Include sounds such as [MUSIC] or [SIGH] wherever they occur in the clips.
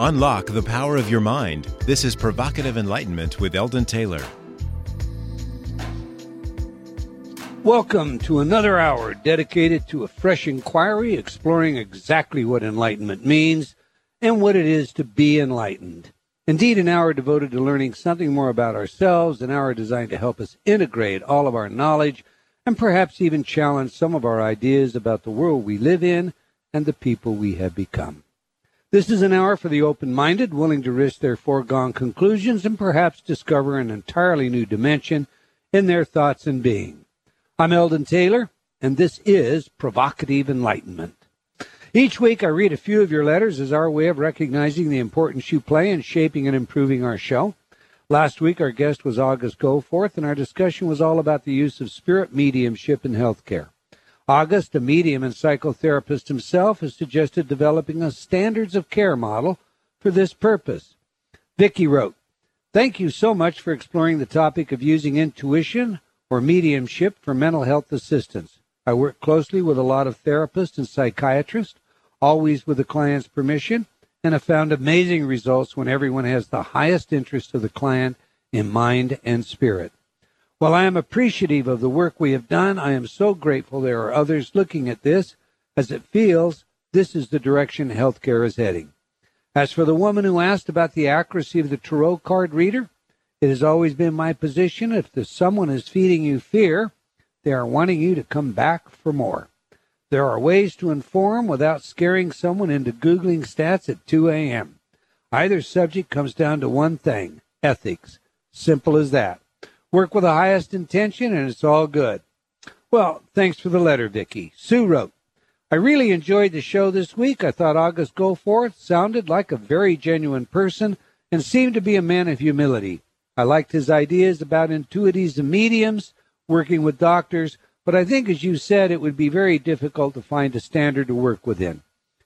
Unlock the power of your mind. This is Provocative Enlightenment with Eldon Taylor. Welcome to another hour dedicated to a fresh inquiry exploring exactly what enlightenment means and what it is to be enlightened. Indeed, an hour devoted to learning something more about ourselves, an hour designed to help us integrate all of our knowledge and perhaps even challenge some of our ideas about the world we live in and the people we have become. This is an hour for the open minded, willing to risk their foregone conclusions and perhaps discover an entirely new dimension in their thoughts and being. I'm Eldon Taylor, and this is Provocative Enlightenment. Each week I read a few of your letters as our way of recognizing the importance you play in shaping and improving our show. Last week our guest was August Goforth, and our discussion was all about the use of spirit mediumship in healthcare. August, a medium and psychotherapist himself, has suggested developing a standards of care model for this purpose. Vicky wrote, Thank you so much for exploring the topic of using intuition or mediumship for mental health assistance. I work closely with a lot of therapists and psychiatrists, always with the client's permission, and have found amazing results when everyone has the highest interest of the client in mind and spirit. While I am appreciative of the work we have done, I am so grateful there are others looking at this as it feels this is the direction healthcare is heading. As for the woman who asked about the accuracy of the tarot card reader, it has always been my position if the someone is feeding you fear, they are wanting you to come back for more. There are ways to inform without scaring someone into Googling stats at 2 a.m. Either subject comes down to one thing ethics. Simple as that. Work with the highest intention and it's all good. Well, thanks for the letter, Vicky. Sue wrote, I really enjoyed the show this week. I thought August Goforth sounded like a very genuine person and seemed to be a man of humility. I liked his ideas about intuitives and mediums, working with doctors, but I think, as you said, it would be very difficult to find a standard to work within.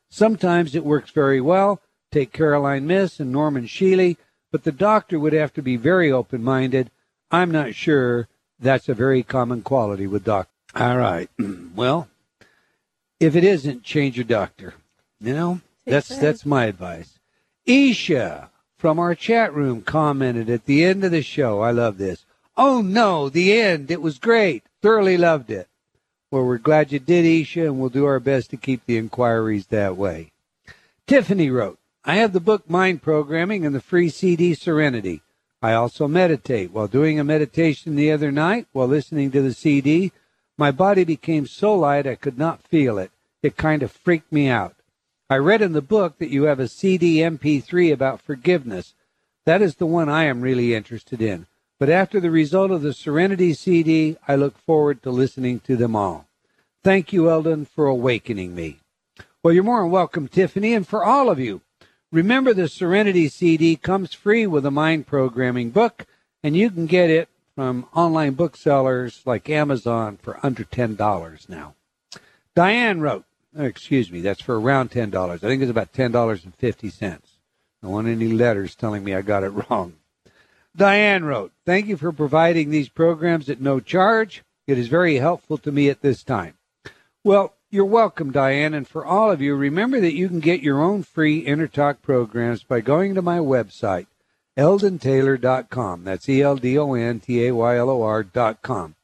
Sometimes it works very well. Take Caroline Myss and Norman Shealy, but the doctor would have to be very open minded I'm not sure that's a very common quality with doctors. All right. [CLEARS THROAT] well, if it isn't, change your doctor. You know, that's that's my advice. Isha from our chat room commented at the end of the show. I love this. Oh no, the end. It was great. Thoroughly loved it. Well, we're glad you did, Isha, and we'll do our best to keep the inquiries that way. Tiffany wrote, I have the book Mind Programming and the free CD Serenity. I also meditate. While doing a meditation the other night, while listening to the CD, my body became so light I could not feel it. It kind of freaked me out. I read in the book that you have a CD MP3 about forgiveness. That is the one I am really interested in. But after the result of the Serenity CD, I look forward to listening to them all. Thank you, Eldon, for awakening me. Well, you're more than welcome, Tiffany, and for all of you. Remember, the Serenity CD comes free with a mind programming book, and you can get it from online booksellers like Amazon for under $10 now. Diane wrote, oh, excuse me, that's for around $10. I think it's about $10.50. I want any letters telling me I got it wrong. Diane wrote, Thank you for providing these programs at no charge. It is very helpful to me at this time. Well, you're welcome, Diane. And for all of you, remember that you can get your own free InnerTalk programs by going to my website, eldontaylor.com. That's E L D O N T A Y L O R.com.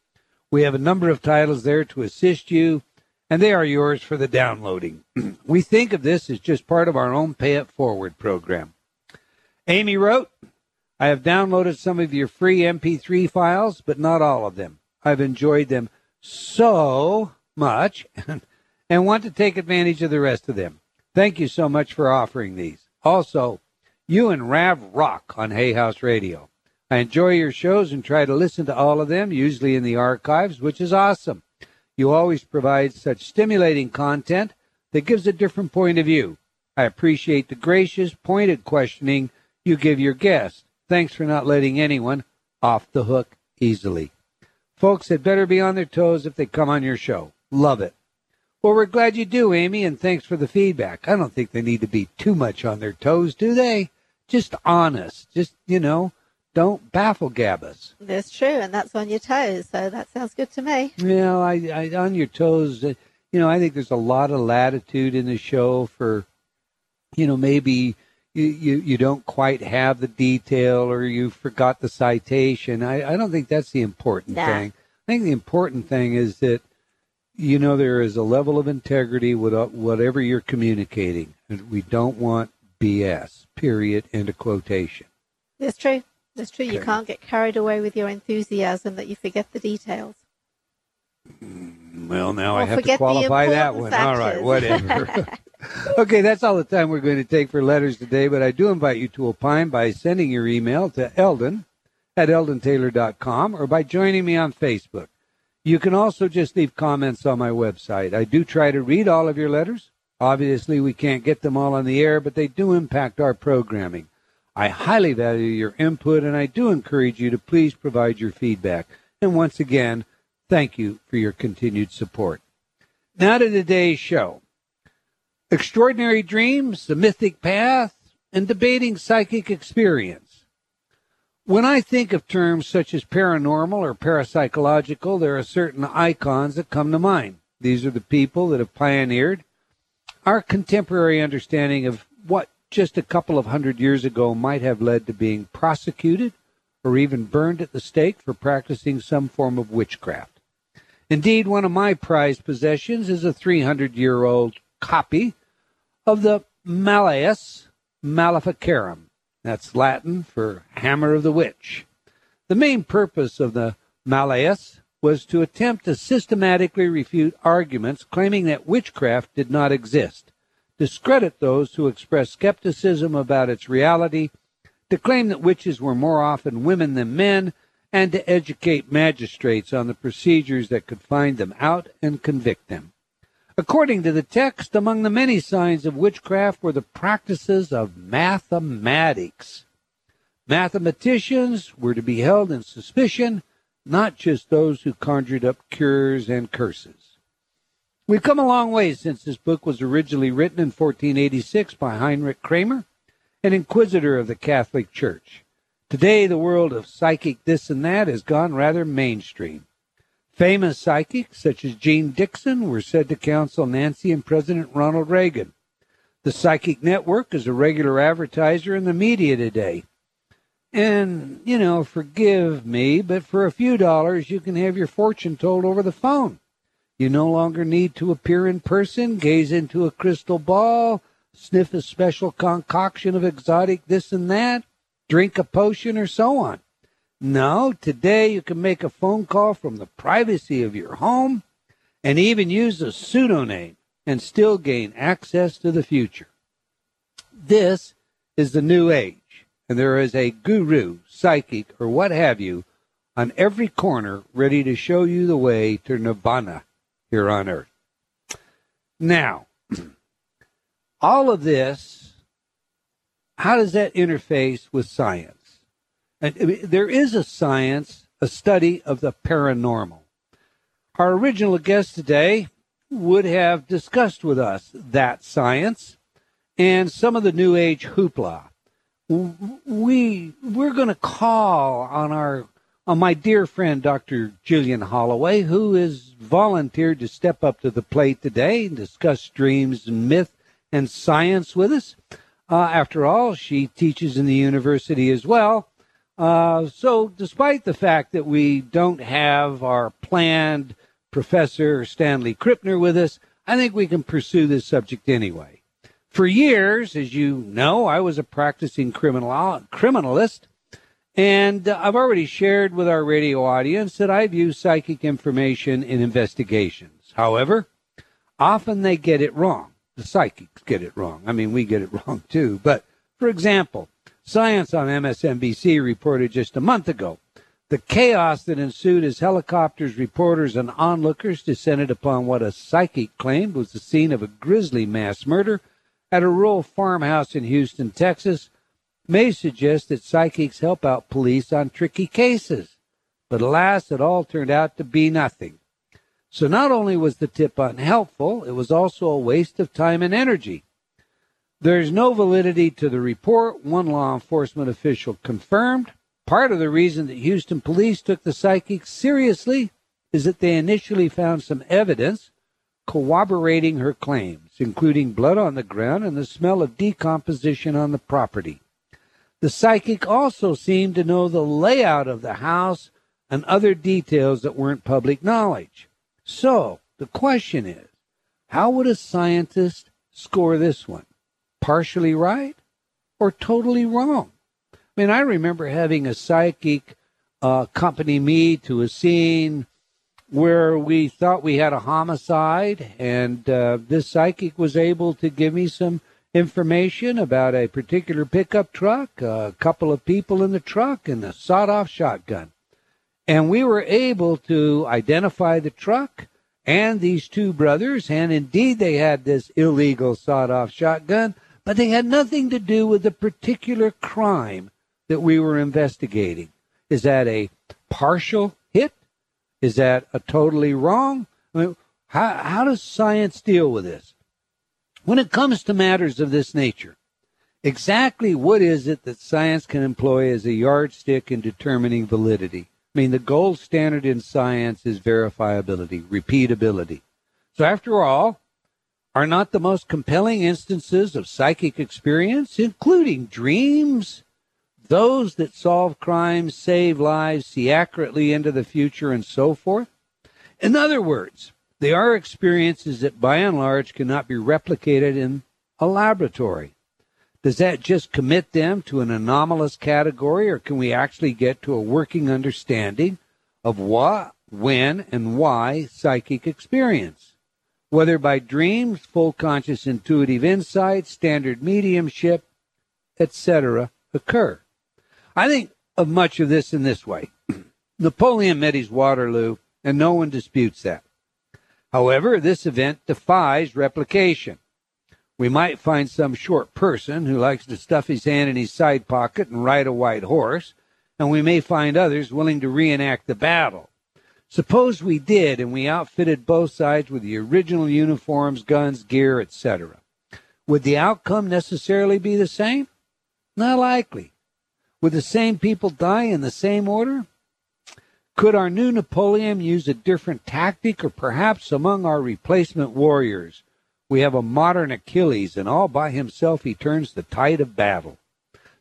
We have a number of titles there to assist you, and they are yours for the downloading. [CLEARS THROAT] we think of this as just part of our own Pay It Forward program. Amy wrote, I have downloaded some of your free MP3 files, but not all of them. I've enjoyed them so much [LAUGHS] and want to take advantage of the rest of them. Thank you so much for offering these. Also, you and Rav rock on Hay House Radio. I enjoy your shows and try to listen to all of them, usually in the archives, which is awesome. You always provide such stimulating content that gives a different point of view. I appreciate the gracious, pointed questioning you give your guests. Thanks for not letting anyone off the hook easily. Folks had better be on their toes if they come on your show. Love it. Well, we're glad you do, Amy, and thanks for the feedback. I don't think they need to be too much on their toes, do they? Just honest. Just, you know, don't baffle gab us. That's true, and that's on your toes, so that sounds good to me. Yeah, I, I on your toes, uh, you know, I think there's a lot of latitude in the show for, you know, maybe you, you, you don't quite have the detail or you forgot the citation. I, I don't think that's the important Nah. thing. I think the important thing is that you know there is a level of integrity with uh, whatever you're communicating. And we don't want BS. Period. End of quotation. That's true. That's true. You can't get carried away with your enthusiasm that you forget the details. Well, now I have to qualify that one. important All right, whatever. [LAUGHS] [LAUGHS] okay, that's all the time we're going to take for letters today, but I do invite you to opine by sending your email to Eldon at eldontaylor.com or by joining me on Facebook. You can also just leave comments on my website. I do try to read all of your letters. Obviously, we can't get them all on the air, but they do impact our programming. I highly value your input, and I do encourage you to please provide your feedback. And once again, thank you for your continued support. Now to today's show. Extraordinary dreams, the mythic path, and debating psychic experience. When I think of terms such as paranormal or parapsychological, there are certain icons that come to mind. These are the people that have pioneered our contemporary understanding of what just a couple of hundred years ago might have led to being prosecuted or even burned at the stake for practicing some form of witchcraft. Indeed, one of my prized possessions is a 300 year old copy of the Malleus Maleficarum. That's Latin for Hammer of the Witch. The main purpose of the Malleus was to attempt to systematically refute arguments claiming that witchcraft did not exist, discredit those who expressed skepticism about its reality, to claim that witches were more often women than men, and to educate magistrates on the procedures that could find them out and convict them. According to the text, among the many signs of witchcraft were the practices of mathematics. Mathematicians were to be held in suspicion, not just those who conjured up cures and curses. We've come a long way since this book was originally written in 1486 by Heinrich Kramer, an inquisitor of the Catholic Church. Today, the world of psychic this and that has gone rather mainstream. Famous psychics such as Jeane Dixon were said to counsel Nancy and President Ronald Reagan. The Psychic Network is a regular advertiser in the media today. And, you know, forgive me, but for a few dollars, you can have your fortune told over the phone. You no longer need to appear in person, gaze into a crystal ball, sniff a special concoction of exotic this and that, drink a potion, or so on. No, today you can make a phone call from the privacy of your home and even use a pseudonym and still gain access to the future. This is the new age, and there is a guru, psychic, or what have you on every corner ready to show you the way to nirvana here on earth. Now, [CLEARS THROAT] all of this, how does that interface with science? Mean, there is a science, a study of the paranormal. Our original guest today would have discussed with us that science and some of the new age hoopla. We we're going to call on our on my dear friend Dr. Gillian Holloway, who has volunteered to step up to the plate today and discuss dreams myth and science with us. Uh, after all, she teaches in the university as well. Uh, so, despite the fact that we don't have our planned Professor Stanley Krippner with us, I think we can pursue this subject anyway. For years, as you know, I was a practicing criminal criminalist, and I've already shared with our radio audience that I've used psychic information in investigations. However, often they get it wrong. The psychics get it wrong. I mean, we get it [LAUGHS] wrong too. But for example, Science on MSNBC reported just a month ago the chaos that ensued as helicopters, reporters, and onlookers descended upon what a psychic claimed was the scene of a grisly mass murder at a rural farmhouse in Houston, Texas, may suggest that psychics help out police on tricky cases. But alas, it all turned out to be nothing. So not only was the tip unhelpful, it was also a waste of time and energy. There's no validity to the report, one law enforcement official confirmed. Part of the reason that Houston police took the psychic seriously is that they initially found some evidence corroborating her claims, including blood on the ground and the smell of decomposition on the property. The psychic also seemed to know the layout of the house and other details that weren't public knowledge. So, the question is, how would a scientist score this one? Partially right or totally wrong? I mean, I remember having a psychic uh, accompany me to a scene where we thought we had a homicide, and uh, this psychic was able to give me some information about a particular pickup truck, a couple of people in the truck, and a sawed off shotgun. And we were able to identify the truck and these two brothers, and indeed they had this illegal sawed off shotgun, but they had nothing to do with the particular crime that we were investigating. Is that a partial hit? Is that a totally wrong? I mean, how, how does science deal with this? When it comes to matters of this nature, exactly what is it that science can employ as a yardstick in determining validity? I mean, the gold standard in science is verifiability, repeatability. So, after all, are not the most compelling instances of psychic experience, including dreams, those that solve crimes, save lives, see accurately into the future, and so forth? In other words, they are experiences that by and large cannot be replicated in a laboratory. Does that just commit them to an anomalous category, or can we actually get to a working understanding of what, when, and why psychic experience? Whether by dreams, full conscious intuitive insight, standard mediumship, etc., occur. I think of much of this in this way. [CLEARS THROAT] Napoleon met his Waterloo, and no one disputes that. However, this event defies replication. We might find some short person who likes to stuff his hand in his side pocket and ride a white horse, and we may find others willing to reenact the battle. Suppose we did, and we outfitted both sides with the original uniforms, guns, gear, etc. Would the outcome necessarily be the same? Not likely. Would the same people die in the same order? Could our new Napoleon use a different tactic, or perhaps among our replacement warriors, we have a modern Achilles, and all by himself he turns the tide of battle?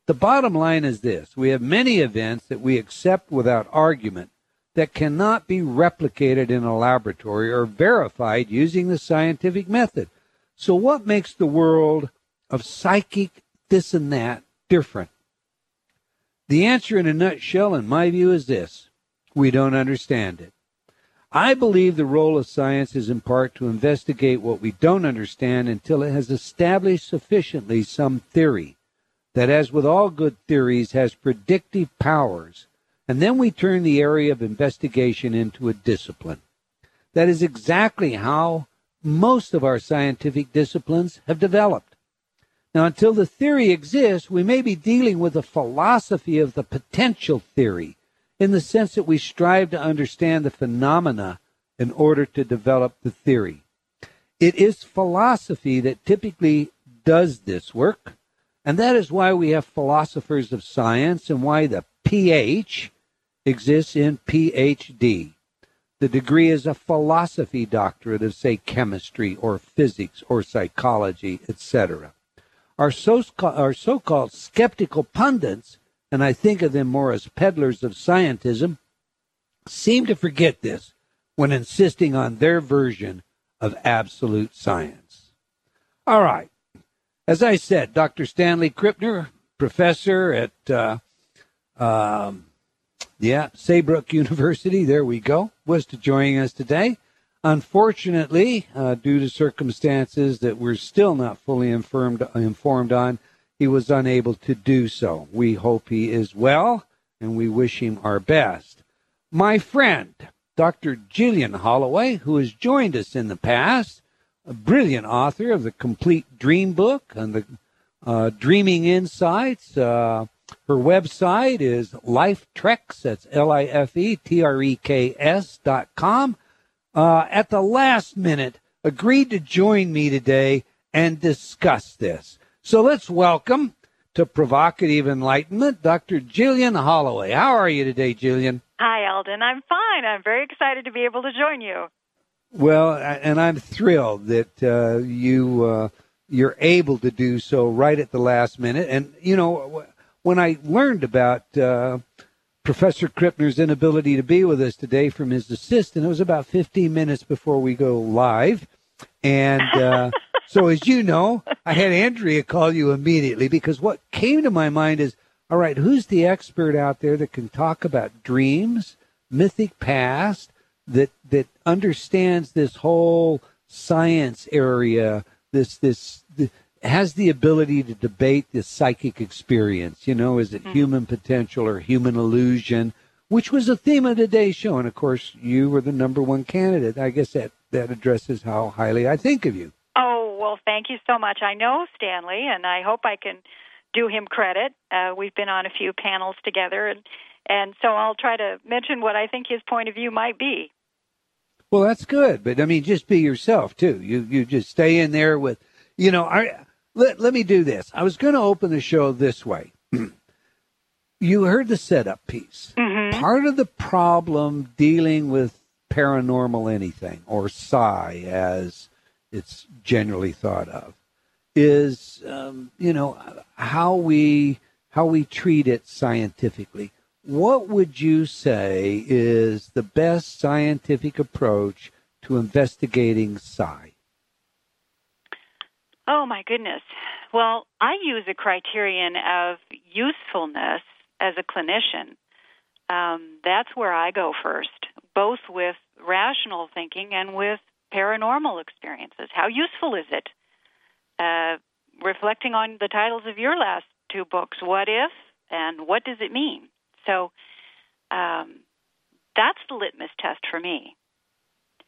The bottom line is this we have many events that we accept without argument that cannot be replicated in a laboratory or verified using the scientific method. So, what makes the world of psychic this and that different? The answer in a nutshell, in my view, is this we don't understand it. I believe the role of science is in part to investigate what we don't understand until it has established sufficiently some theory that, as with all good theories, has predictive powers, and then we turn the area of investigation into a discipline. That is exactly how most of our scientific disciplines have developed. Now, until the theory exists, we may be dealing with a philosophy of the potential theory, in the sense that we strive to understand the phenomena in order to develop the theory. It is philosophy that typically does this work, and that is why we have philosophers of science and why the PH exists in PhD. The degree is a philosophy doctorate of, say, chemistry or physics or psychology, etc. Our so, our so-called skeptical pundits and I think of them more as peddlers of scientism, seem to forget this when insisting on their version of absolute science. All right. As I said, Dr. Stanley Krippner, professor at, uh, um, yeah, Saybrook University, there we go, was to join us today. Unfortunately, uh, due to circumstances that we're still not fully informed, informed on, he was unable to do so. We hope he is well and we wish him our best. My friend, Dr. Gillian Holloway, who has joined us in the past, a brilliant author of the Complete Dream Book and the uh, Dreaming Insights. Uh, her website is Lifetreks, that's L I F E T R E K S dot com. Uh, at the last minute, agreed to join me today and discuss this. So let's welcome to Provocative Enlightenment, Dr. Gillian Holloway. How are you today, Gillian? Hi, Eldon. I'm fine. I'm very excited to be able to join you. Well, and I'm thrilled that uh, you uh, you're able to do so right at the last minute. And you know, when I learned about uh, Professor Krippner's inability to be with us today from his assistant, it was about 15 minutes before we go live, and. Uh, [LAUGHS] so as you know, I had Andrea call you immediately because what came to my mind is, all right, who's the expert out there that can talk about dreams, mythic past, that that understands this whole science area, this this, has the ability to debate this psychic experience. You know, is it mm-hmm. human potential or human illusion? Which was the theme of today's show, and of course, you were the number one candidate. I guess that that addresses how highly I think of you. Oh well, thank you so much. I know Stanley, and I hope I can do him credit. Uh, we've been on a few panels together, and and so I'll try to mention what I think his point of view might be. Well, that's good, but I mean, just be yourself too. You you just stay in there with, you know. I let let me do this. I was going to open the show this way. [CLEARS THROAT] you heard the setup piece. Mm-hmm. Part of the problem dealing with paranormal anything or psi, as it's generally thought of, is um, you know how we how we treat it scientifically what would you say is the best scientific approach to investigating psi? Oh, my goodness. Well, I use a criterion of usefulness as a clinician. Um, that's where I go first, both with rational thinking and with paranormal experiences. How useful is it? Uh, reflecting on the titles of your last two books, What If and What Does It Mean? So um, that's the litmus test for me.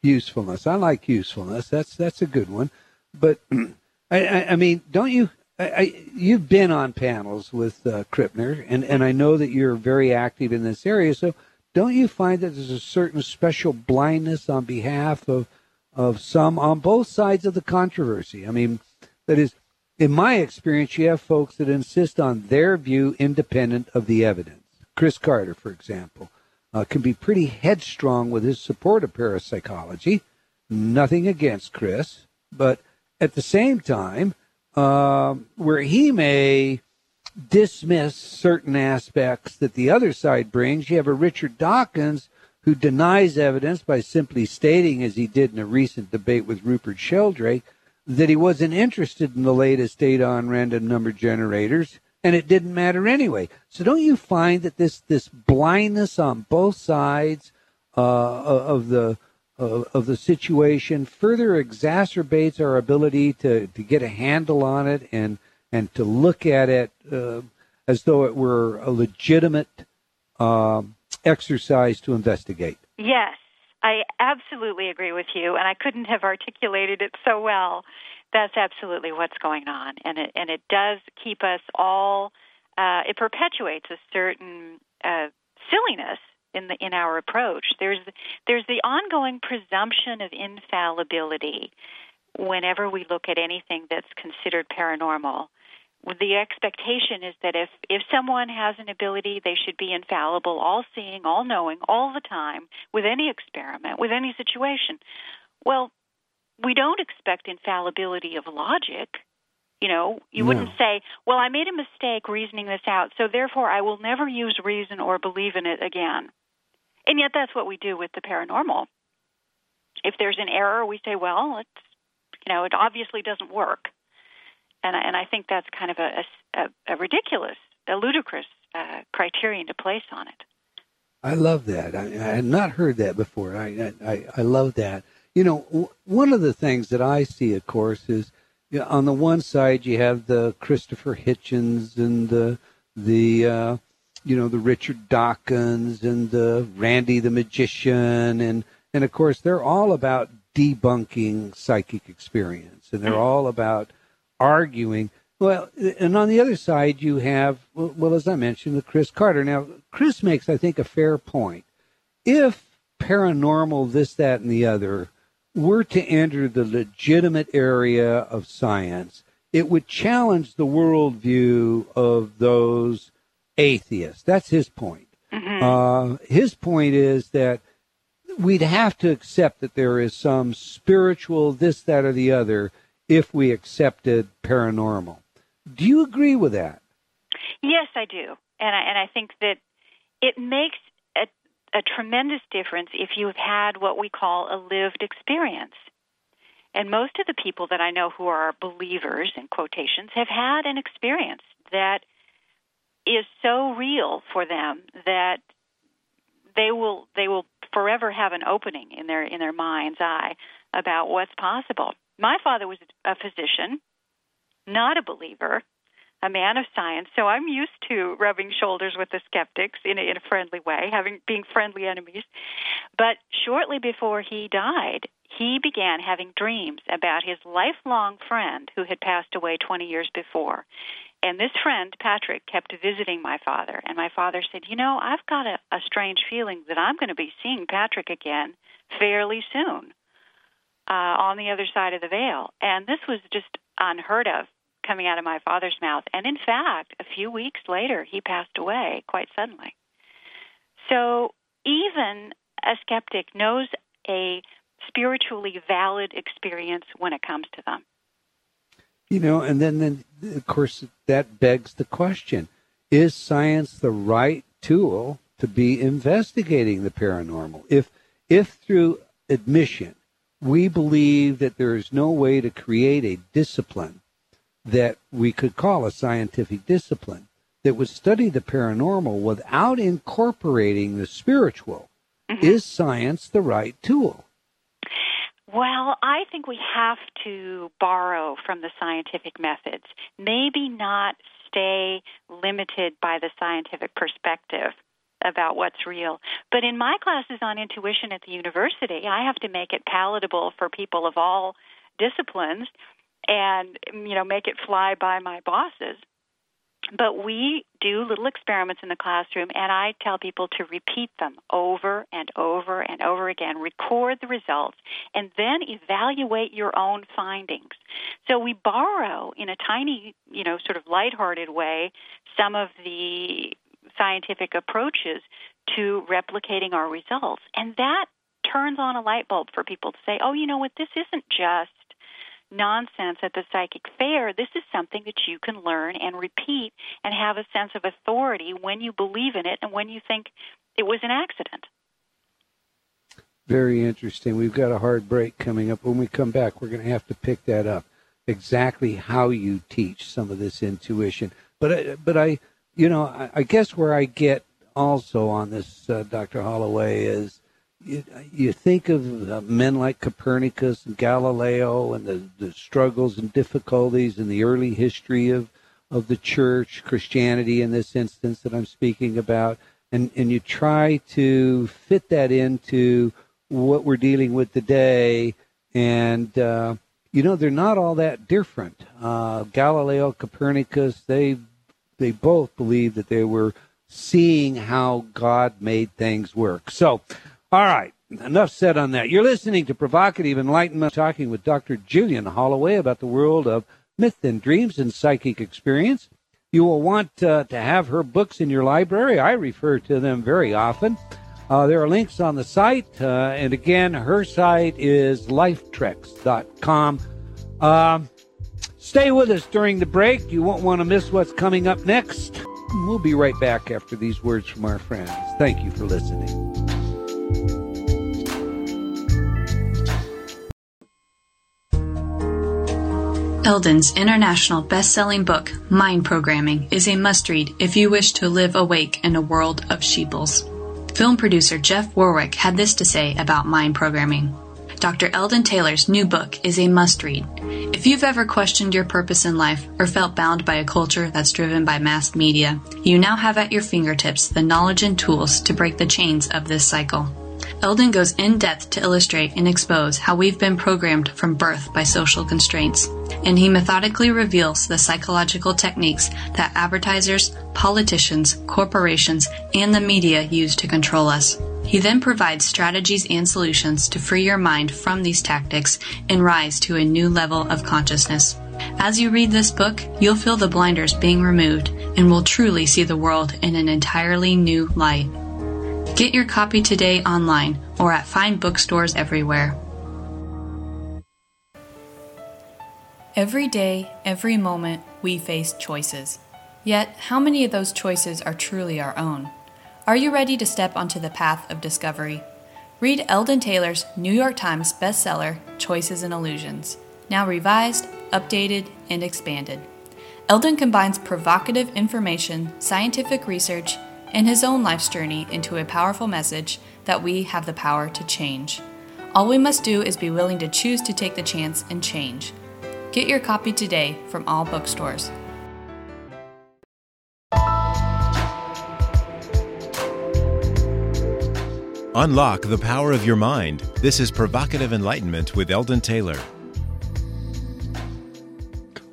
Usefulness. I like usefulness. That's that's a good one. But [CLEARS THROAT] I, I, I mean, don't you? I, you've been on panels with uh, Krippner, and, and I know that you're very active in this area. So, don't you find that there's a certain special blindness on behalf of of some on both sides of the controversy? I mean, that is, in my experience, you have folks that insist on their view independent of the evidence. Chris Carter, for example, uh, can be pretty headstrong with his support of parapsychology. Nothing against Chris, but at the same time, uh, where he may dismiss certain aspects that the other side brings, you have a Richard Dawkins who denies evidence by simply stating, as he did in a recent debate with Rupert Sheldrake, that he wasn't interested in the latest data on random number generators and it didn't matter anyway. So don't you find that this this blindness on both sides uh, of the uh, of the situation further exacerbates our ability to, to get a handle on it and and to look at it uh, as though it were a legitimate um, exercise to investigate. Yes, I absolutely agree with you, and I couldn't have articulated it so well that's absolutely what's going on, and it and it does keep us all. Uh, it perpetuates a certain uh, silliness in the in our approach. There's there's the ongoing presumption of infallibility whenever we look at anything that's considered paranormal. The expectation is that if if someone has an ability, they should be infallible, all seeing, all knowing, all the time, with any experiment, with any situation. Well, we don't expect infallibility of logic. You know, you no. wouldn't say, well, I made a mistake reasoning this out, so therefore I will never use reason or believe in it again. And yet that's what we do with the paranormal. If there's an error, we say, well, it's, you know, it obviously doesn't work. And I, and I think that's kind of a, a, a ridiculous, a ludicrous uh, criterion to place on it. I love that. I, I had not heard that before. I, I, I love that. You know, w- one of the things that I see, of course, is you know, on the one side you have the Christopher Hitchens and the the uh, you know the Richard Dawkins and the Randi the magician and and of course they're all about debunking psychic experience and they're hmm. all about arguing. Well and on the other side you have well as i mentioned the chris carter. Now chris makes i think a fair point. If paranormal this that and the other were to enter the legitimate area of science, it would challenge the worldview of those atheists. That's his point. Mm-hmm. Uh, his point is that we'd have to accept that there is some spiritual this, that, or the other if we accepted paranormal. Do you agree with that? Yes, I do, and I, and I think that it makes a, a tremendous difference if you've had what we call a lived experience. And most of the people that I know who are believers, in quotations, have had an experience that is so real for them that they will they will forever have an opening in their in their mind's eye about what's possible. My father was a physician, not a believer, a man of science, so I'm used to rubbing shoulders with the skeptics in a, in a friendly way, having being friendly enemies. But shortly before he died, he began having dreams about his lifelong friend who had passed away 20 years before. And this friend, Patrick, kept visiting my father. And my father said, You know, I've got a, a strange feeling that I'm going to be seeing Patrick again fairly soon uh, on the other side of the veil. And this was just unheard of coming out of my father's mouth. And in fact, a few weeks later, he passed away quite suddenly. So even a skeptic knows a spiritually valid experience when it comes to them. You know, and then, then of course, that begs the question is science the right tool to be investigating the paranormal? If, if through admission we believe that there is no way to create a discipline that we could call a scientific discipline that would study the paranormal without incorporating the spiritual, mm-hmm. is science the right tool? Well, I think we have to borrow from the scientific methods. Maybe not stay limited by the scientific perspective about what's real. But in my classes on intuition at the university, I have to make it palatable for people of all disciplines and you know make it fly by my bosses but we do little experiments in the classroom, and I tell people to repeat them over and over and over again, record the results, and then evaluate your own findings. So we borrow in a tiny, you know, sort of lighthearted way some of the scientific approaches to replicating our results. And that turns on a light bulb for people to say, oh, you know what, this isn't just nonsense at the psychic fair, this is something that you can learn and repeat and have a sense of authority when you believe in it and when you think it was an accident. Very interesting. We've got a hard break coming up. When we come back, we're going to have to pick that up. Exactly how you teach some of this intuition. But I, but I, you know, I, I guess where I get also on this, uh, Dr. Holloway, is you, you think of uh, men like Copernicus and Galileo and the, the struggles and difficulties in the early history of, of the church, Christianity in this instance that I'm speaking about, and, and you try to fit that into what we're dealing with today. And, uh, you know, they're not all that different. Uh, Galileo, Copernicus, they, they both believed that they were seeing how God made things work. So, all right. Enough said on that. You're listening to Provocative Enlightenment, talking with Dr. Gillian Holloway about the world of myth and dreams and psychic experience. You will want uh, to have her books in your library. I refer to them very often. Uh, there are links on the site. Uh, and again, her site is lifetreks.com. Um, stay with us during the break. You won't want to miss what's coming up next. We'll be right back after these words from our friends. Thank you for listening. Eldon's international best-selling book, Mind Programming, is a must-read if you wish to live awake in a world of sheeples. Film producer Jeff Warwick had this to say about mind programming. Dr. Eldon Taylor's new book is a must read. If you've ever questioned your purpose in life or felt bound by a culture that's driven by mass media, you now have at your fingertips the knowledge and tools to break the chains of this cycle. Eldon goes in depth to illustrate and expose how we've been programmed from birth by social constraints, and he methodically reveals the psychological techniques that advertisers, politicians, corporations, and the media use to control us. He then provides strategies and solutions to free your mind from these tactics and rise to a new level of consciousness. As you read this book, you'll feel the blinders being removed and will truly see the world in an entirely new light. Get your copy today online or at fine bookstores everywhere. Every day, every moment, we face choices. Yet, how many of those choices are truly our own? Are you ready to step onto the path of discovery? Read Eldon Taylor's New York Times bestseller, Choices and Illusions, now revised, updated, and expanded. Eldon combines provocative information, scientific research, and his own life's journey into a powerful message that we have the power to change. All we must do is be willing to choose to take the chance and change. Get your copy today from all bookstores. Unlock the power of your mind. This is Provocative Enlightenment with Eldon Taylor.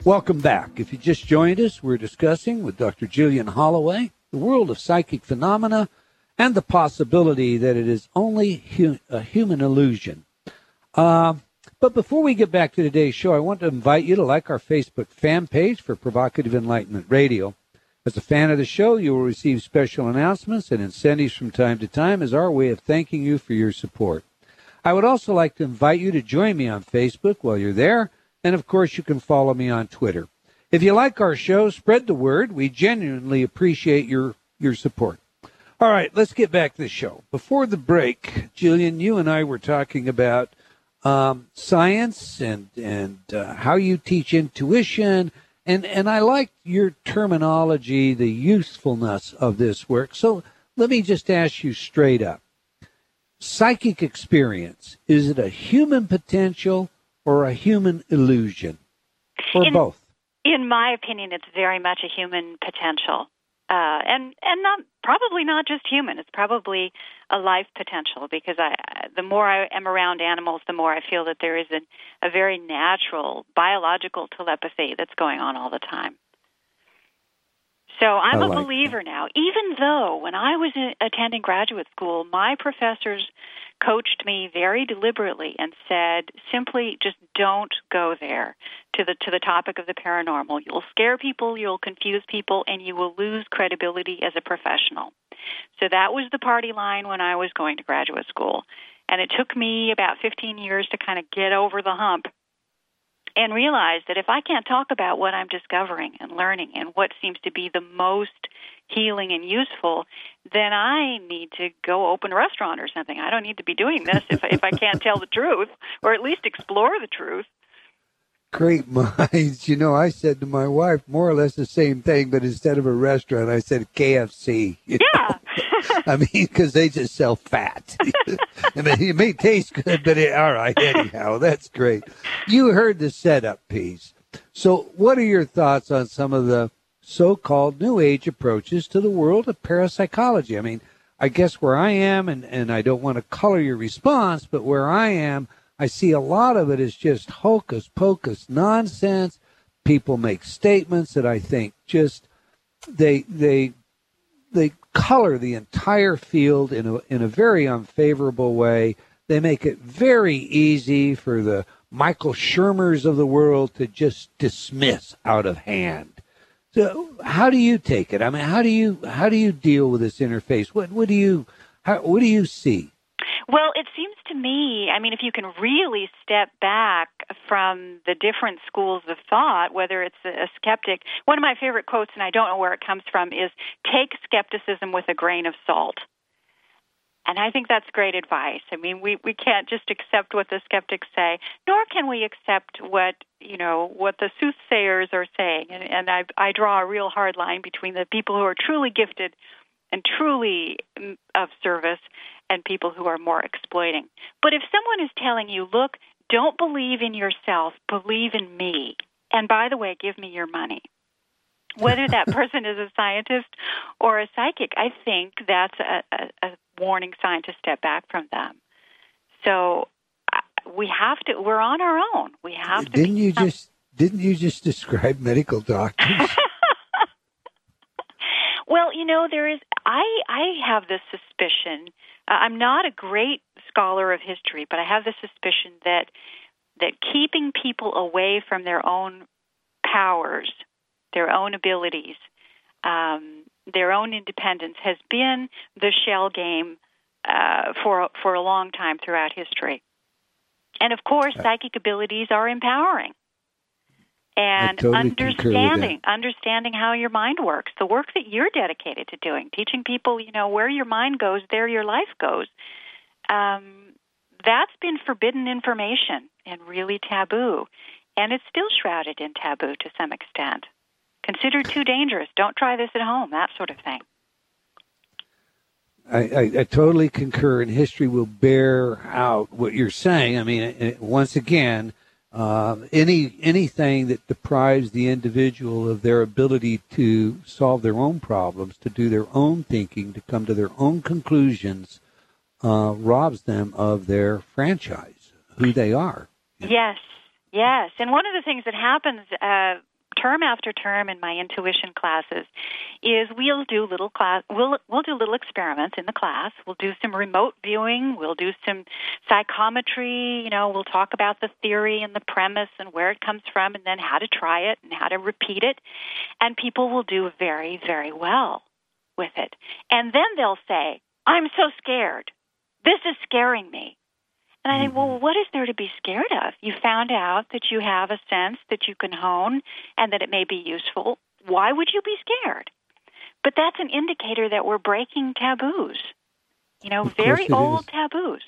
Welcome back. If you just joined us, we're discussing with Dr. Gillian Holloway the world of psychic phenomena and the possibility that it is only hu- a human illusion. Uh, but before we get back to today's show, I want to invite you to like our Facebook fan page for Provocative Enlightenment Radio. As a fan of the show, you will receive special announcements and incentives from time to time as our way of thanking you for your support. I would also like to invite you to join me on Facebook while you're there, and of course, you can follow me on Twitter. If you like our show, spread the word. We genuinely appreciate your, your support. All right, let's get back to the show. Before the break, Gillian, you and I were talking about um, science and and uh, how you teach intuition and and I like your terminology, the usefulness of this work. So let me just ask you straight up. Psychic experience, is it a human potential or a human illusion? Or in, both? In my opinion, it's very much a human potential. Uh, and and not probably not just human. It's probably a life potential because I the more I am around animals, the more I feel that there is a, a very natural biological telepathy that's going on all the time. So I'm I a like believer now. Even though when I was in, attending graduate school, my professors coached me very deliberately and said simply just don't go there to the to the topic of the paranormal. You'll scare people, you'll confuse people and you will lose credibility as a professional. So that was the party line when I was going to graduate school. And it took me about 15 years to kind of get over the hump and realize that if I can't talk about what I'm discovering and learning and what seems to be the most healing and useful, then I need to go open a restaurant or something. I don't need to be doing this if if I can't tell the truth or at least explore the truth. Great [LAUGHS] minds. You know, I said to my wife more or less the same thing, but instead of a restaurant, I said KFC. Yeah. [LAUGHS] I mean, because they just sell fat. [LAUGHS] I mean, it may taste good, but it, all right, anyhow, that's great. You heard the setup piece. So, what are your thoughts on some of the so-called New Age approaches to the world of parapsychology? I mean, I guess where I am, and, and I don't want to color your response, but where I am, I see a lot of it is just hocus pocus nonsense. People make statements that I think just they they they color the entire field in a in a very unfavorable way. They make it very easy for the Michael Shermers of the world to just dismiss out of hand. So how do you take it? I mean, how do you how do you deal with this interface? What what do you how, what do you see? Well, it seems to me, I mean, if you can really step back from the different schools of thought, whether it's a, skeptic, one of my favorite quotes, and I don't know where it comes from, is take skepticism with a grain of salt. And I think that's great advice. I mean, we, we can't just accept what the skeptics say, nor can we accept what you know what the soothsayers are saying. And, and I, I draw a real hard line between the people who are truly gifted and truly mm, of service and people who are more exploiting. But if someone is telling you, look, don't believe in yourself, believe in me. And by the way, give me your money. Whether [LAUGHS] that person is a scientist or a psychic, I think that's a, a, a warning sign to step back from them. So we have to. We're on our own. We have to. Didn't you just didn't you just describe medical doctors? [LAUGHS] well, you know, there is. I I have this suspicion. Uh, I'm not a great scholar of history, but I have the suspicion that that keeping people away from their own powers, their own abilities, um, their own independence has been the shell game uh, for for a long time throughout history. And of course, psychic abilities are empowering. And totally understanding understanding how your mind works, the work that you're dedicated to doing, teaching people, you know, where your mind goes, there your life goes. Um, that's been forbidden information and really taboo, and it's still shrouded in taboo to some extent. Considered too dangerous. Don't try this at home. That sort of thing. I, I, I, totally concur, and history will bear out what you're saying. I mean, once again, uh, any anything that deprives the individual of their ability to solve their own problems, to do their own thinking, to come to their own conclusions, uh, robs them of their franchise, who they are. Yes, yes. And one of the things that happens uh, term after term in my intuition classes is we'll do little class we'll we'll do little experiments in the class. We'll do some remote viewing, we'll do some psychometry, you know, we'll talk about the theory and the premise and where it comes from and then how to try it and how to repeat it. And people will do very very well with it. And then they'll say, "I'm so scared. This is scaring me." And I think, well, mm-hmm. what is there to be scared of? You found out that you have a sense that you can hone and that it may be useful. Why would you be scared? But that's an indicator that we're breaking taboos. You know, very old is. taboos.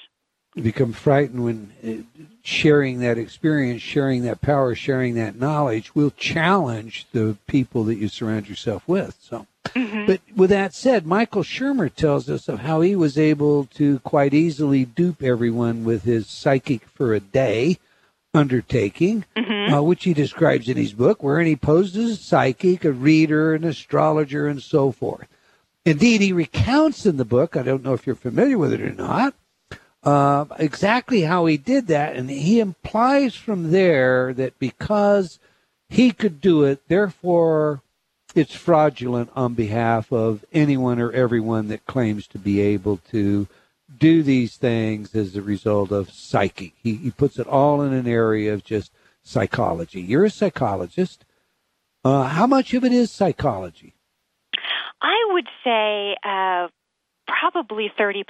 You become frightened when uh, sharing that experience, sharing that power, sharing that knowledge will challenge the people that you surround yourself with. So Mm-hmm. But with that said, Michael Shermer tells us of how he was able to quite easily dupe everyone with his psychic for a day undertaking, mm-hmm. uh, which he describes in his book, wherein he posed as a psychic, a reader, an astrologer, and so forth. Indeed, he recounts in the book, I don't know if you're familiar with it or not, uh, exactly how he did that. And he implies from there that because he could do it, therefore it's fraudulent on behalf of anyone or everyone that claims to be able to do these things as a result of psychic. He, he puts it all in an area of just psychology. You're a psychologist. Uh, how much of it is psychology? I would say uh, probably 30%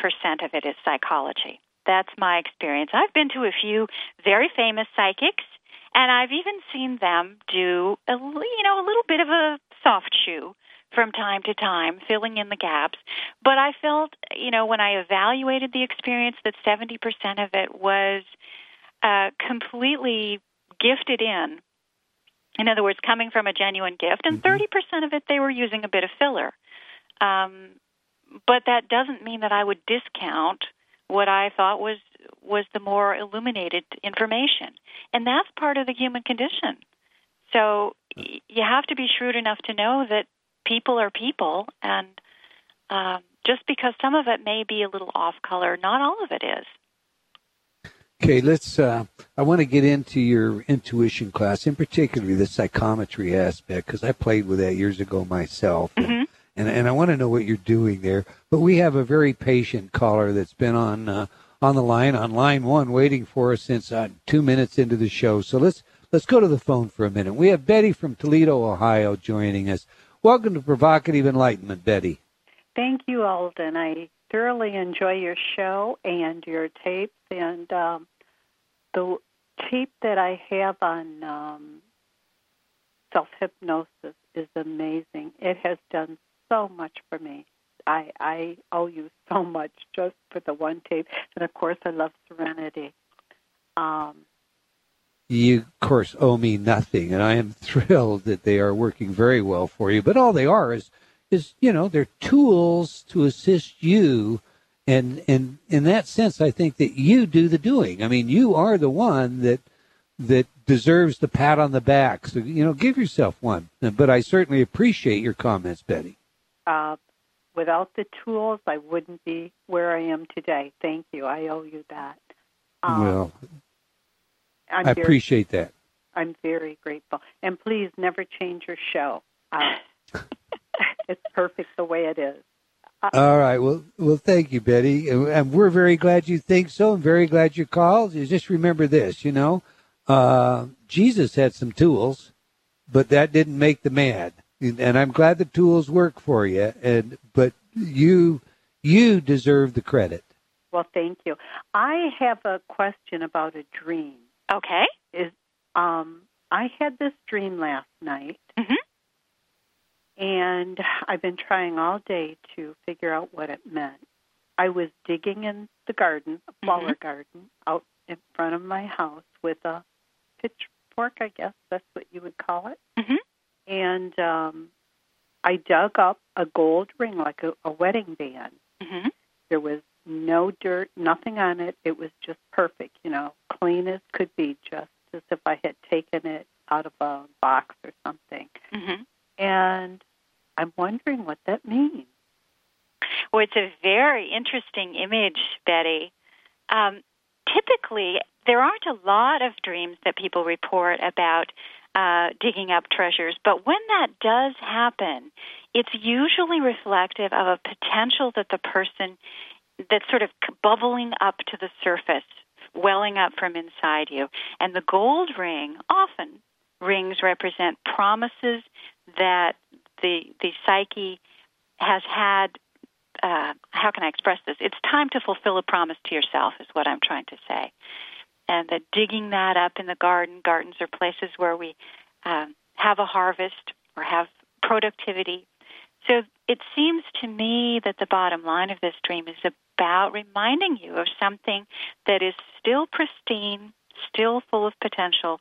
of it is psychology. That's my experience. I've been to a few very famous psychics, and I've even seen them do a, you know a little bit of a soft shoe from time to time, filling in the gaps. But I felt, you know, when I evaluated the experience, that 70% of it was uh, completely gifted in. In other words, coming from a genuine gift, and 30% mm-hmm. of it they were using a bit of filler. Um, but that doesn't mean that I would discount what I thought was was the more illuminated information, and that's part of the human condition. So you have to be shrewd enough to know that people are people, and um, just because some of it may be a little off color, not all of it is. Okay, let's. Uh, I want to get into your intuition class, in particular the psychometry aspect, because I played with that years ago myself. Mm-hmm. And, and I want to know what you're doing there. But we have a very patient caller that's been on uh, on the line, on line one, waiting for us since uh, two minutes into the show. So let's Let's go to the phone for a minute. We have Betty from Toledo, Ohio, joining us. Welcome to Provocative Enlightenment, Betty. Thank you, Eldon. I thoroughly enjoy your show and your tapes, and um, the tape that I have on um, self hypnosis is amazing. It has done so much for me. I I owe you so much just for the one tape, and of course I love Serenity. Um, you, of course, owe me nothing, and I am [LAUGHS] thrilled that they are working very well for you. But all they are is, is you know, they're tools to assist you, and and in that sense, I think that you do the doing. I mean, you are the one that that deserves the pat on the back. So you know, give yourself one. But I certainly appreciate your comments, Betty. Uh, without the tools, I wouldn't be where I am today. Thank you. I owe you that. Um, well, I'm i very, appreciate that. I'm very grateful. And please never change your show. Uh, [LAUGHS] it's perfect the way it is. Uh, All right. Well, well, thank you, Betty, and we're very glad you think so. I'm very glad you called. You just remember this, you know, uh, Jesus had some tools, but that didn't make the man. And I'm glad the tools work for you. And but you, you deserve the credit. Well, thank you. I have a question about a dream. Okay. Is um, I had this dream last night, Mhm. and I've been trying all day to figure out what it meant. I was digging in the garden, a flower garden, out in front of my house with a pitchfork, I guess that's what you would call it. Mhm. And um, I dug up a gold ring, like a, a wedding band. Mhm. There was no dirt, nothing on it. It was just perfect, you know, clean as could be, just as if I had taken it out of a box or something. Mhm. And I'm wondering what that means. Well, it's a very interesting image, Betty. Um, typically, there aren't a lot of dreams that people report about uh, digging up treasures, but when that does happen, it's usually reflective of a potential that the person that's sort of bubbling up to the surface, welling up from inside you. And the gold ring, often rings represent promises that the the psyche has had uh, how can I express this? It's time to fulfill a promise to yourself, is what I'm trying to say. And that digging that up in the garden, gardens are places where we um, have a harvest or have productivity. So it seems to me that the bottom line of this dream is about reminding you of something that is still pristine, still full of potential,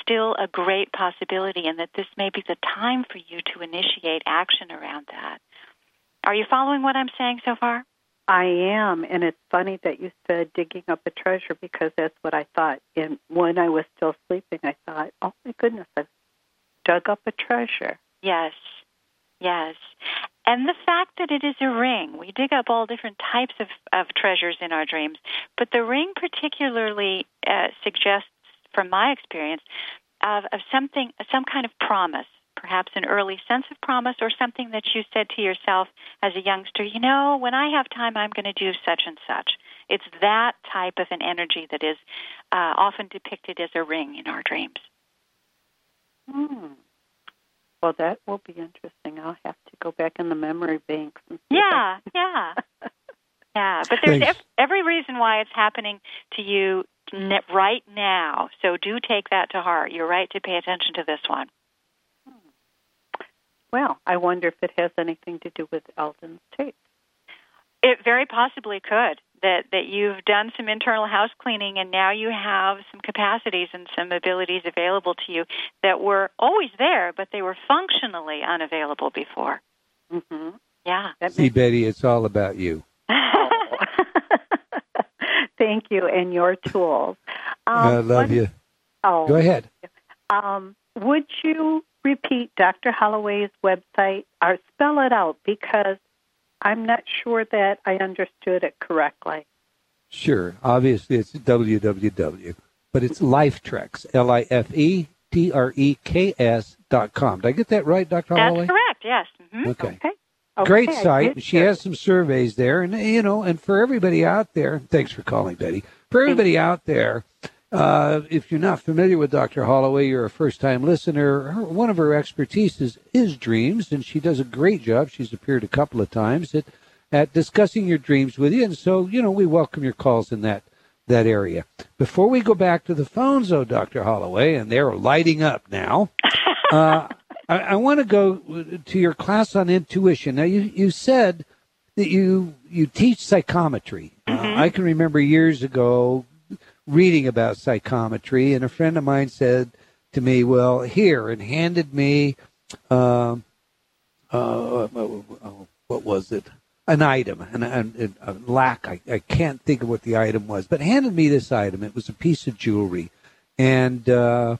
still a great possibility, and that this may be the time for you to initiate action around that. Are you following what I'm saying so far? I am, and it's funny that you said digging up a treasure because that's what I thought. And when I was still sleeping, I thought, oh my goodness, I've dug up a treasure. Yes, yes. And the fact that it is a ring, we dig up all different types of, of treasures in our dreams, but the ring particularly uh, suggests, from my experience, of, of something, some kind of promise, perhaps an early sense of promise or something that you said to yourself as a youngster, you know, when I have time, I'm going to do such and such. It's that type of an energy that is uh, often depicted as a ring in our dreams. Hmm. Well, that will be interesting. I'll have to go back in the memory banks. And see if Yeah, yeah. [LAUGHS] Yeah, but there's ev- every reason why it's happening to you n- right now. So do take that to heart. You're right to pay attention to this one. Hmm. Well, I wonder if it has anything to do with Eldon's tape. It very possibly could. That that you've done some internal house cleaning and now you have some capacities and some abilities available to you that were always there, but they were functionally unavailable before. Mm-hmm. Yeah. That See, makes Betty, it's all about you. [LAUGHS] Thank you, and your tools. Um, I love what- you. Oh, Go ahead. Um, would you repeat Dr. Holloway's website or spell it out because I'm not sure that I understood it correctly. Sure. Obviously, it's www, but it's Lifetreks, L I F E T R E K S dot com. Did I get that right, Dr. That's Holloway? correct. Yes. hmm Okay. Okay. Okay, Great site. She has some surveys there, and you know, and for everybody out there, thanks for calling, Betty. For everybody out there, uh, if you're not familiar with Dr. Holloway, you're a first-time listener. Her, one of her expertise is, is dreams, and she does a great job. She's appeared a couple of times at at discussing your dreams with you, and so you know we welcome your calls in that that area. Before we go back to the phones, though, Dr. Holloway, and they're lighting up now. [LAUGHS] uh, I, I want to go to your class on intuition. Now, you, you said that you you teach psychometry. Uh, I can remember years ago reading about psychometry, and a friend of mine said to me, "Well, here," and handed me, um, uh, what was it? An item, and an, a lack. I, I can't think of what the item was, but handed me this item. It was a piece of jewelry, and. Uh,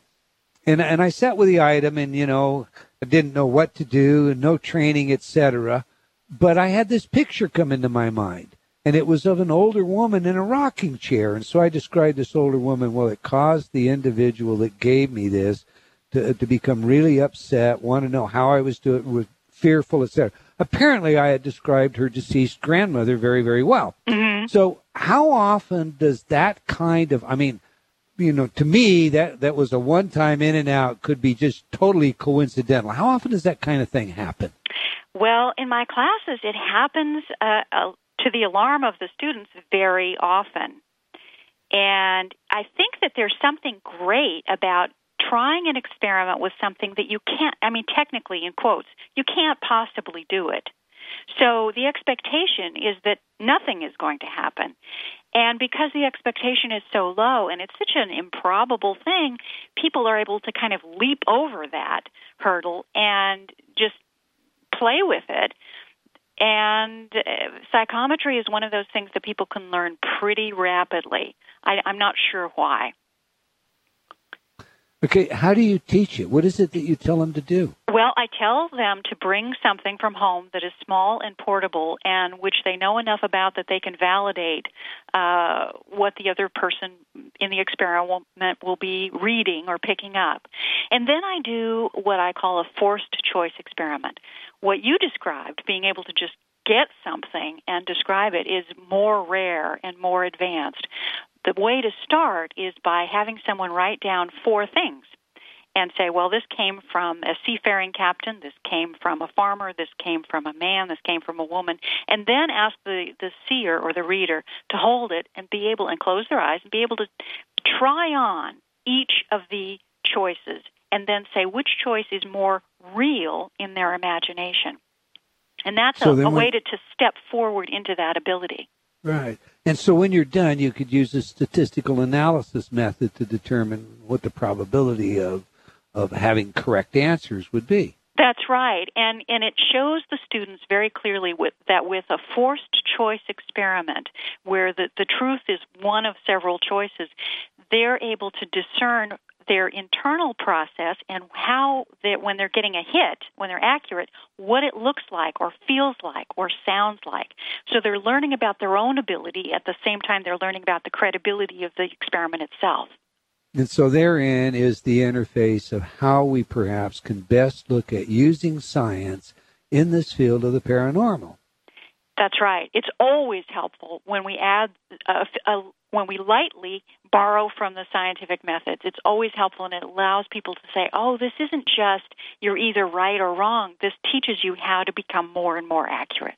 and and I sat with the item, and you know, I didn't know what to do, and no training, etc. But I had this picture come into my mind, and it was of an older woman in a rocking chair, and so I described this older woman. Well, it caused the individual that gave me this to to become really upset, want to know how I was doing, was fearful, etc. Apparently, I had described her deceased grandmother very, very well. So, how often does that kind of, I mean, you know, to me, that, that was a one time in and out, could be just totally coincidental. How often does that kind of thing happen? Well, in my classes, it happens uh, uh, to the alarm of the students very often. And I think that there's something great about trying an experiment with something that you can't, I mean, technically, in quotes, you can't possibly do it. So the expectation is that nothing is going to happen. And because the expectation is so low and it's such an improbable thing, people are able to kind of leap over that hurdle and just play with it. And uh, psychometry is one of those things that people can learn pretty rapidly. I, I'm not sure why. Okay, how do you teach it? What is it that you tell them to do? Well, I tell them to bring something from home that is small and portable and which they know enough about that they can validate uh, what the other person in the experiment will be reading or picking up. And then I do what I call a forced choice experiment. What you described, being able to just get something and describe it, is more rare and more advanced the way to start is by having someone write down four things and say, well, this came from a seafaring captain, this came from a farmer, this came from a man, this came from a woman, and then ask the, the seer or the reader to hold it and be able and close their eyes and be able to try on each of the choices and then say which choice is more real in their imagination. And that's so a, a way to, to step forward into that ability. Right. And so when you're done, you could use a statistical analysis method to determine what the probability of of having correct answers would be. That's right. And and it shows the students very clearly with that with a forced choice experiment where the, the truth is one of several choices, they're able to discern their internal process and how they, when they're getting a hit, when they're accurate, what it looks like or feels like or sounds like. So they're learning about their own ability at the same time they're learning about the credibility of the experiment itself. And so therein is the interface of how we perhaps can best look at using science in this field of the paranormal. That's right. It's always helpful when we add uh, a, a, uh, when we lightly borrow from the scientific methods, it's always helpful and it allows people to say, oh, this isn't just you're either right or wrong. This teaches you how to become more and more accurate.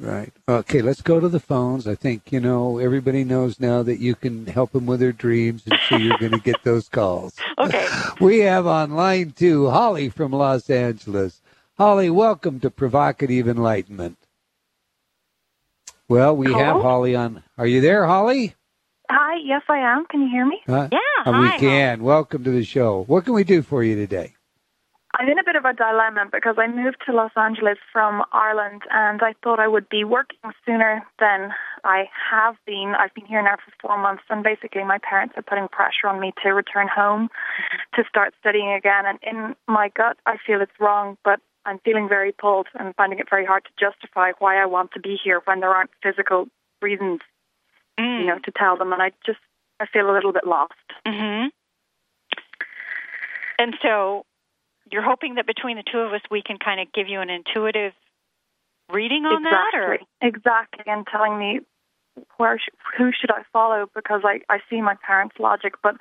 Right. Okay, let's go to the phones. I think, you know, everybody knows now that you can help them with their dreams, and so you're going to get those calls. [LAUGHS] Okay. [LAUGHS] We have on line two Holly from Los Angeles. Holly, welcome to Provocative Enlightenment. Well, we Hello? have Holly on. Are you there, Holly? Hi, yes, I am. Can you hear me? Uh, yeah, uh, we hi. can. Welcome to the show. What can we do for you today? I'm in a bit of a dilemma because I moved to Los Angeles from Ireland and I thought I would be working sooner than I have been. I've been here now for four months and basically my parents are putting pressure on me to return home to start studying again. And in my gut, I feel it's wrong, but I'm feeling very pulled and finding it very hard to justify why I want to be here when there aren't physical reasons Mm. you know, to tell them, and I just I feel a little bit lost. Mm-hmm. And so you're hoping that between the two of us, we can kind of give you an intuitive reading on exactly, that, or exactly, and telling me where sh- who should I follow because I I see my parents' logic, but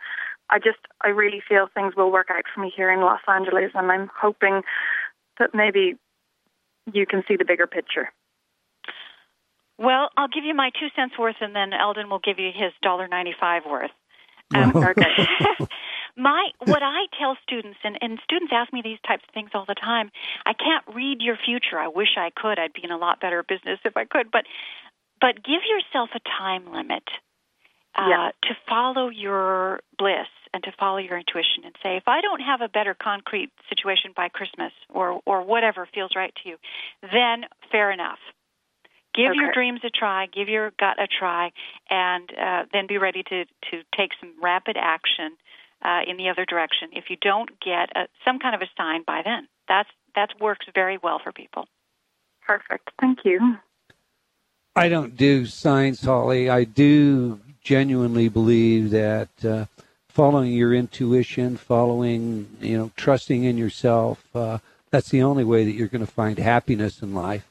I just I really feel things will work out for me here in Los Angeles, and I'm hoping that maybe you can see the bigger picture. well, I'll give you my two cents worth, and then Eldon will give you his dollar ninety-five worth. Um, [LAUGHS] [LAUGHS] my what I tell students, and, and students ask me these types of things all the time. I can't read your future. I wish I could. I'd be in a lot better business if I could. But but give yourself a time limit uh, Yeah. to follow your bliss and to follow your intuition and say, if I don't have a better concrete situation by Christmas or or whatever feels right to you, then fair enough. Give your dreams a try, give your gut a try, and uh, then be ready to to take some rapid action uh, in the other direction. If you don't get a, some kind of a sign by then, that's that works very well for people. Perfect. Thank you. I don't do signs, Holly. I do genuinely believe that uh, following your intuition, following, you know, trusting in yourself, uh, that's the only way that you're going to find happiness in life.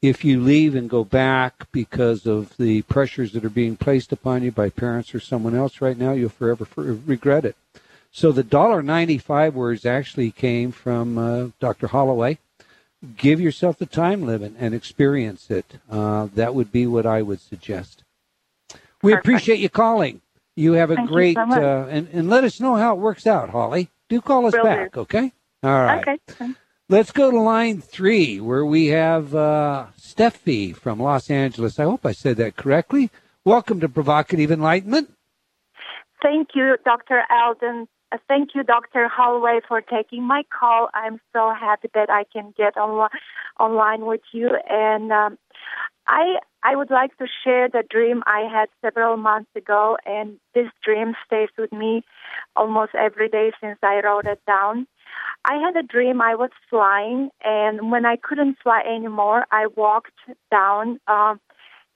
If you leave and go back because of the pressures that are being placed upon you by parents or someone else right now, you'll forever for- regret it. So the dollar ninety-five words actually came from uh, Dr. Holloway give yourself the time limit and experience it. Uh, that would be what I would suggest. We Perfect. appreciate you calling. You have a Thank great, so uh, and, and let us know how it works out, Holly. Do call us Will do. back, okay? All right. Okay. Let's go to line three, where we have uh, Steffi from Los Angeles. I hope I said that correctly. Welcome to Provocative Enlightenment. Thank you, Dr. Eldon. Uh, Thank you, Dr. Holloway, for taking my call. I'm so happy that I can get onli- online with you. And um, I I would like to share the dream I had several months ago, and this dream stays with me almost every day since I wrote it down. I had a dream I was flying, and when I couldn't fly anymore, I walked down, um,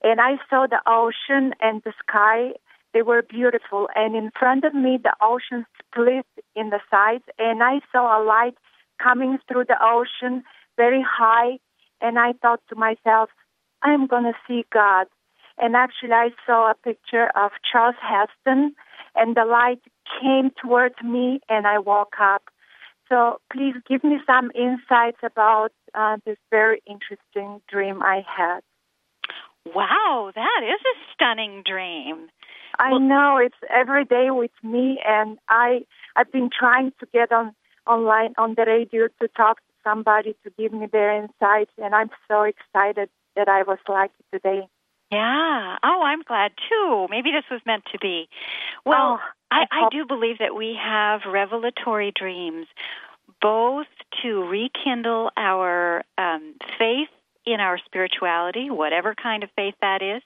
and I saw the ocean and the sky they were beautiful. And in front of me, the ocean split in the sides, and I saw a light coming through the ocean very high. And I thought to myself, I'm going to see God. And actually, I saw a picture of Charlton Heston, and the light came towards me, and I woke up. So please give me some insights about uh, this very interesting dream I had. Wow, that is a stunning dream. I Well- know it's every day with me, and I I've been trying to get on online on the radio to talk to somebody to give me their insights, and I'm so excited that I was lucky today. Yeah. Oh, I'm glad too. Maybe this was meant to be. Well, Oh, I, I I do believe that we have revelatory dreams, both to rekindle our um, faith in our spirituality, whatever kind of faith that is,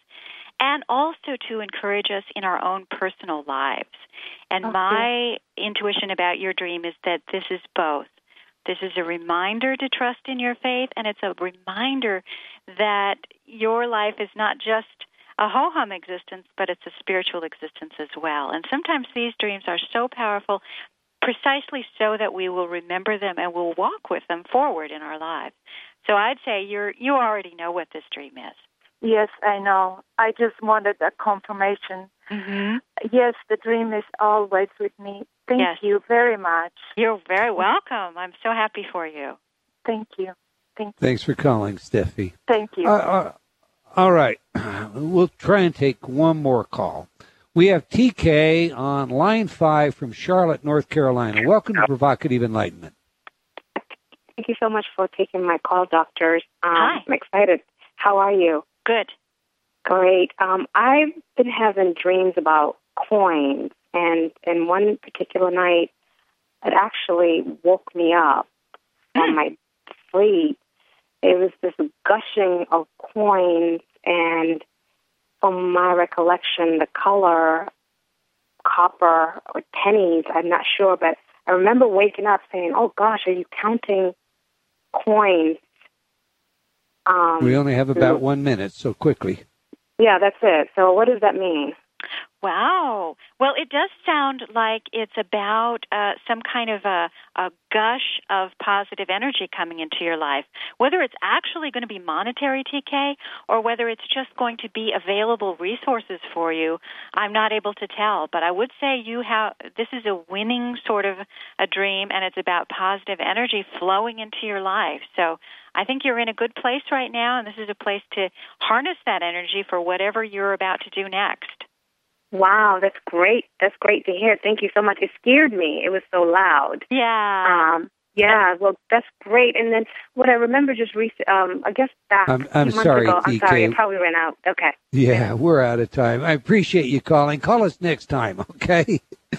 and also to encourage us in our own personal lives. And Okay. my intuition about your dream is that this is both. This is a reminder to trust in your faith, and it's a reminder that your life is not just a ho hum existence, but it's a spiritual existence as well. And sometimes these dreams are so powerful precisely so that we will remember them and will walk with them forward in our lives. So I'd say you're you already know what this dream is. yes, I know. I just wanted a confirmation. Mm-hmm. Yes, the dream is always with me. Thank Yes. you very much. You're very welcome. I'm so happy for you. Thank you. Thank you. Thanks for calling, Steffi. Thank you. Uh, uh, all right. [CLEARS THROAT] We'll try and take one more call. We have TK on line five from Charlotte, North Carolina. Welcome to Provocative Enlightenment. Thank you so much for taking my call, doctors. Um, Hi. I'm excited. How are you? Good. Great. Um, I've been having dreams about coins, and in one particular night, it actually woke me up from my sleep. It was this gushing of coins, and from my recollection, the color copper or pennies. I'm not sure, but I remember waking up saying, "Oh gosh, are you counting coins?" Um, We only have about one minute, so quickly. yeah, that's it. So, what does that mean? Wow. Well, it does sound like it's about uh, some kind of a, a gush of positive energy coming into your life. Whether it's actually going to be monetary TK or whether it's just going to be available resources for you, I'm not able to tell. But I would say you have this is a winning sort of a dream, and it's about positive energy flowing into your life. So I think you're in a good place right now, and this is a place to harness that energy for whatever you're about to do next. Wow, that's great. That's great to hear. Thank you so much. It scared me. It was so loud. Yeah. Um, yeah, well, that's great. And then what I remember just recent, um, I guess back I'm- a I'm few sorry, ago. I'm sorry, TK. it probably ran out. Okay. Yeah, we're out of time. I appreciate you calling. Call us next time, okay? [LAUGHS]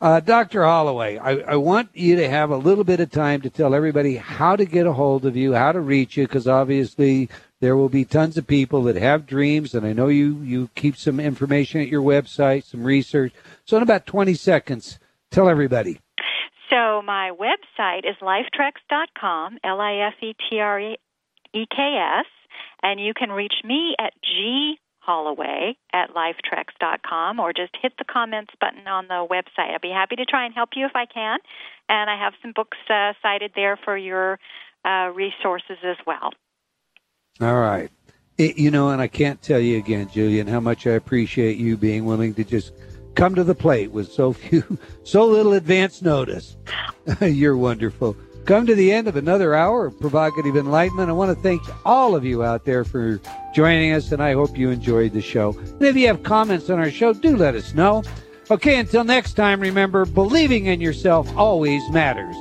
Uh, Dr. Holloway, I, I want you to have a little bit of time to tell everybody how to get a hold of you, how to reach you, because obviously there will be tons of people that have dreams, and I know you, you keep some information at your website, some research. So, in about 20 seconds, tell everybody. So my website is lifetreks.com, L-I-F-E-T-R-E-K-S, and you can reach me at G Holloway at lifetreks.com or just hit the comments button on the website. I'll be happy to try and help you if I can. And I have some books uh, cited there for your uh, resources as well. All right. It, you know, and I can't tell you again, Gillian, how much I appreciate you being willing to just come to the plate with so few, [LAUGHS] so little advance notice. [LAUGHS] You're wonderful. Come to the end of another hour of provocative enlightenment. I want to thank all of you out there for joining us, and I hope you enjoyed the show. And if you have comments on our show, do let us know. Okay, until next time, remember believing in yourself always matters.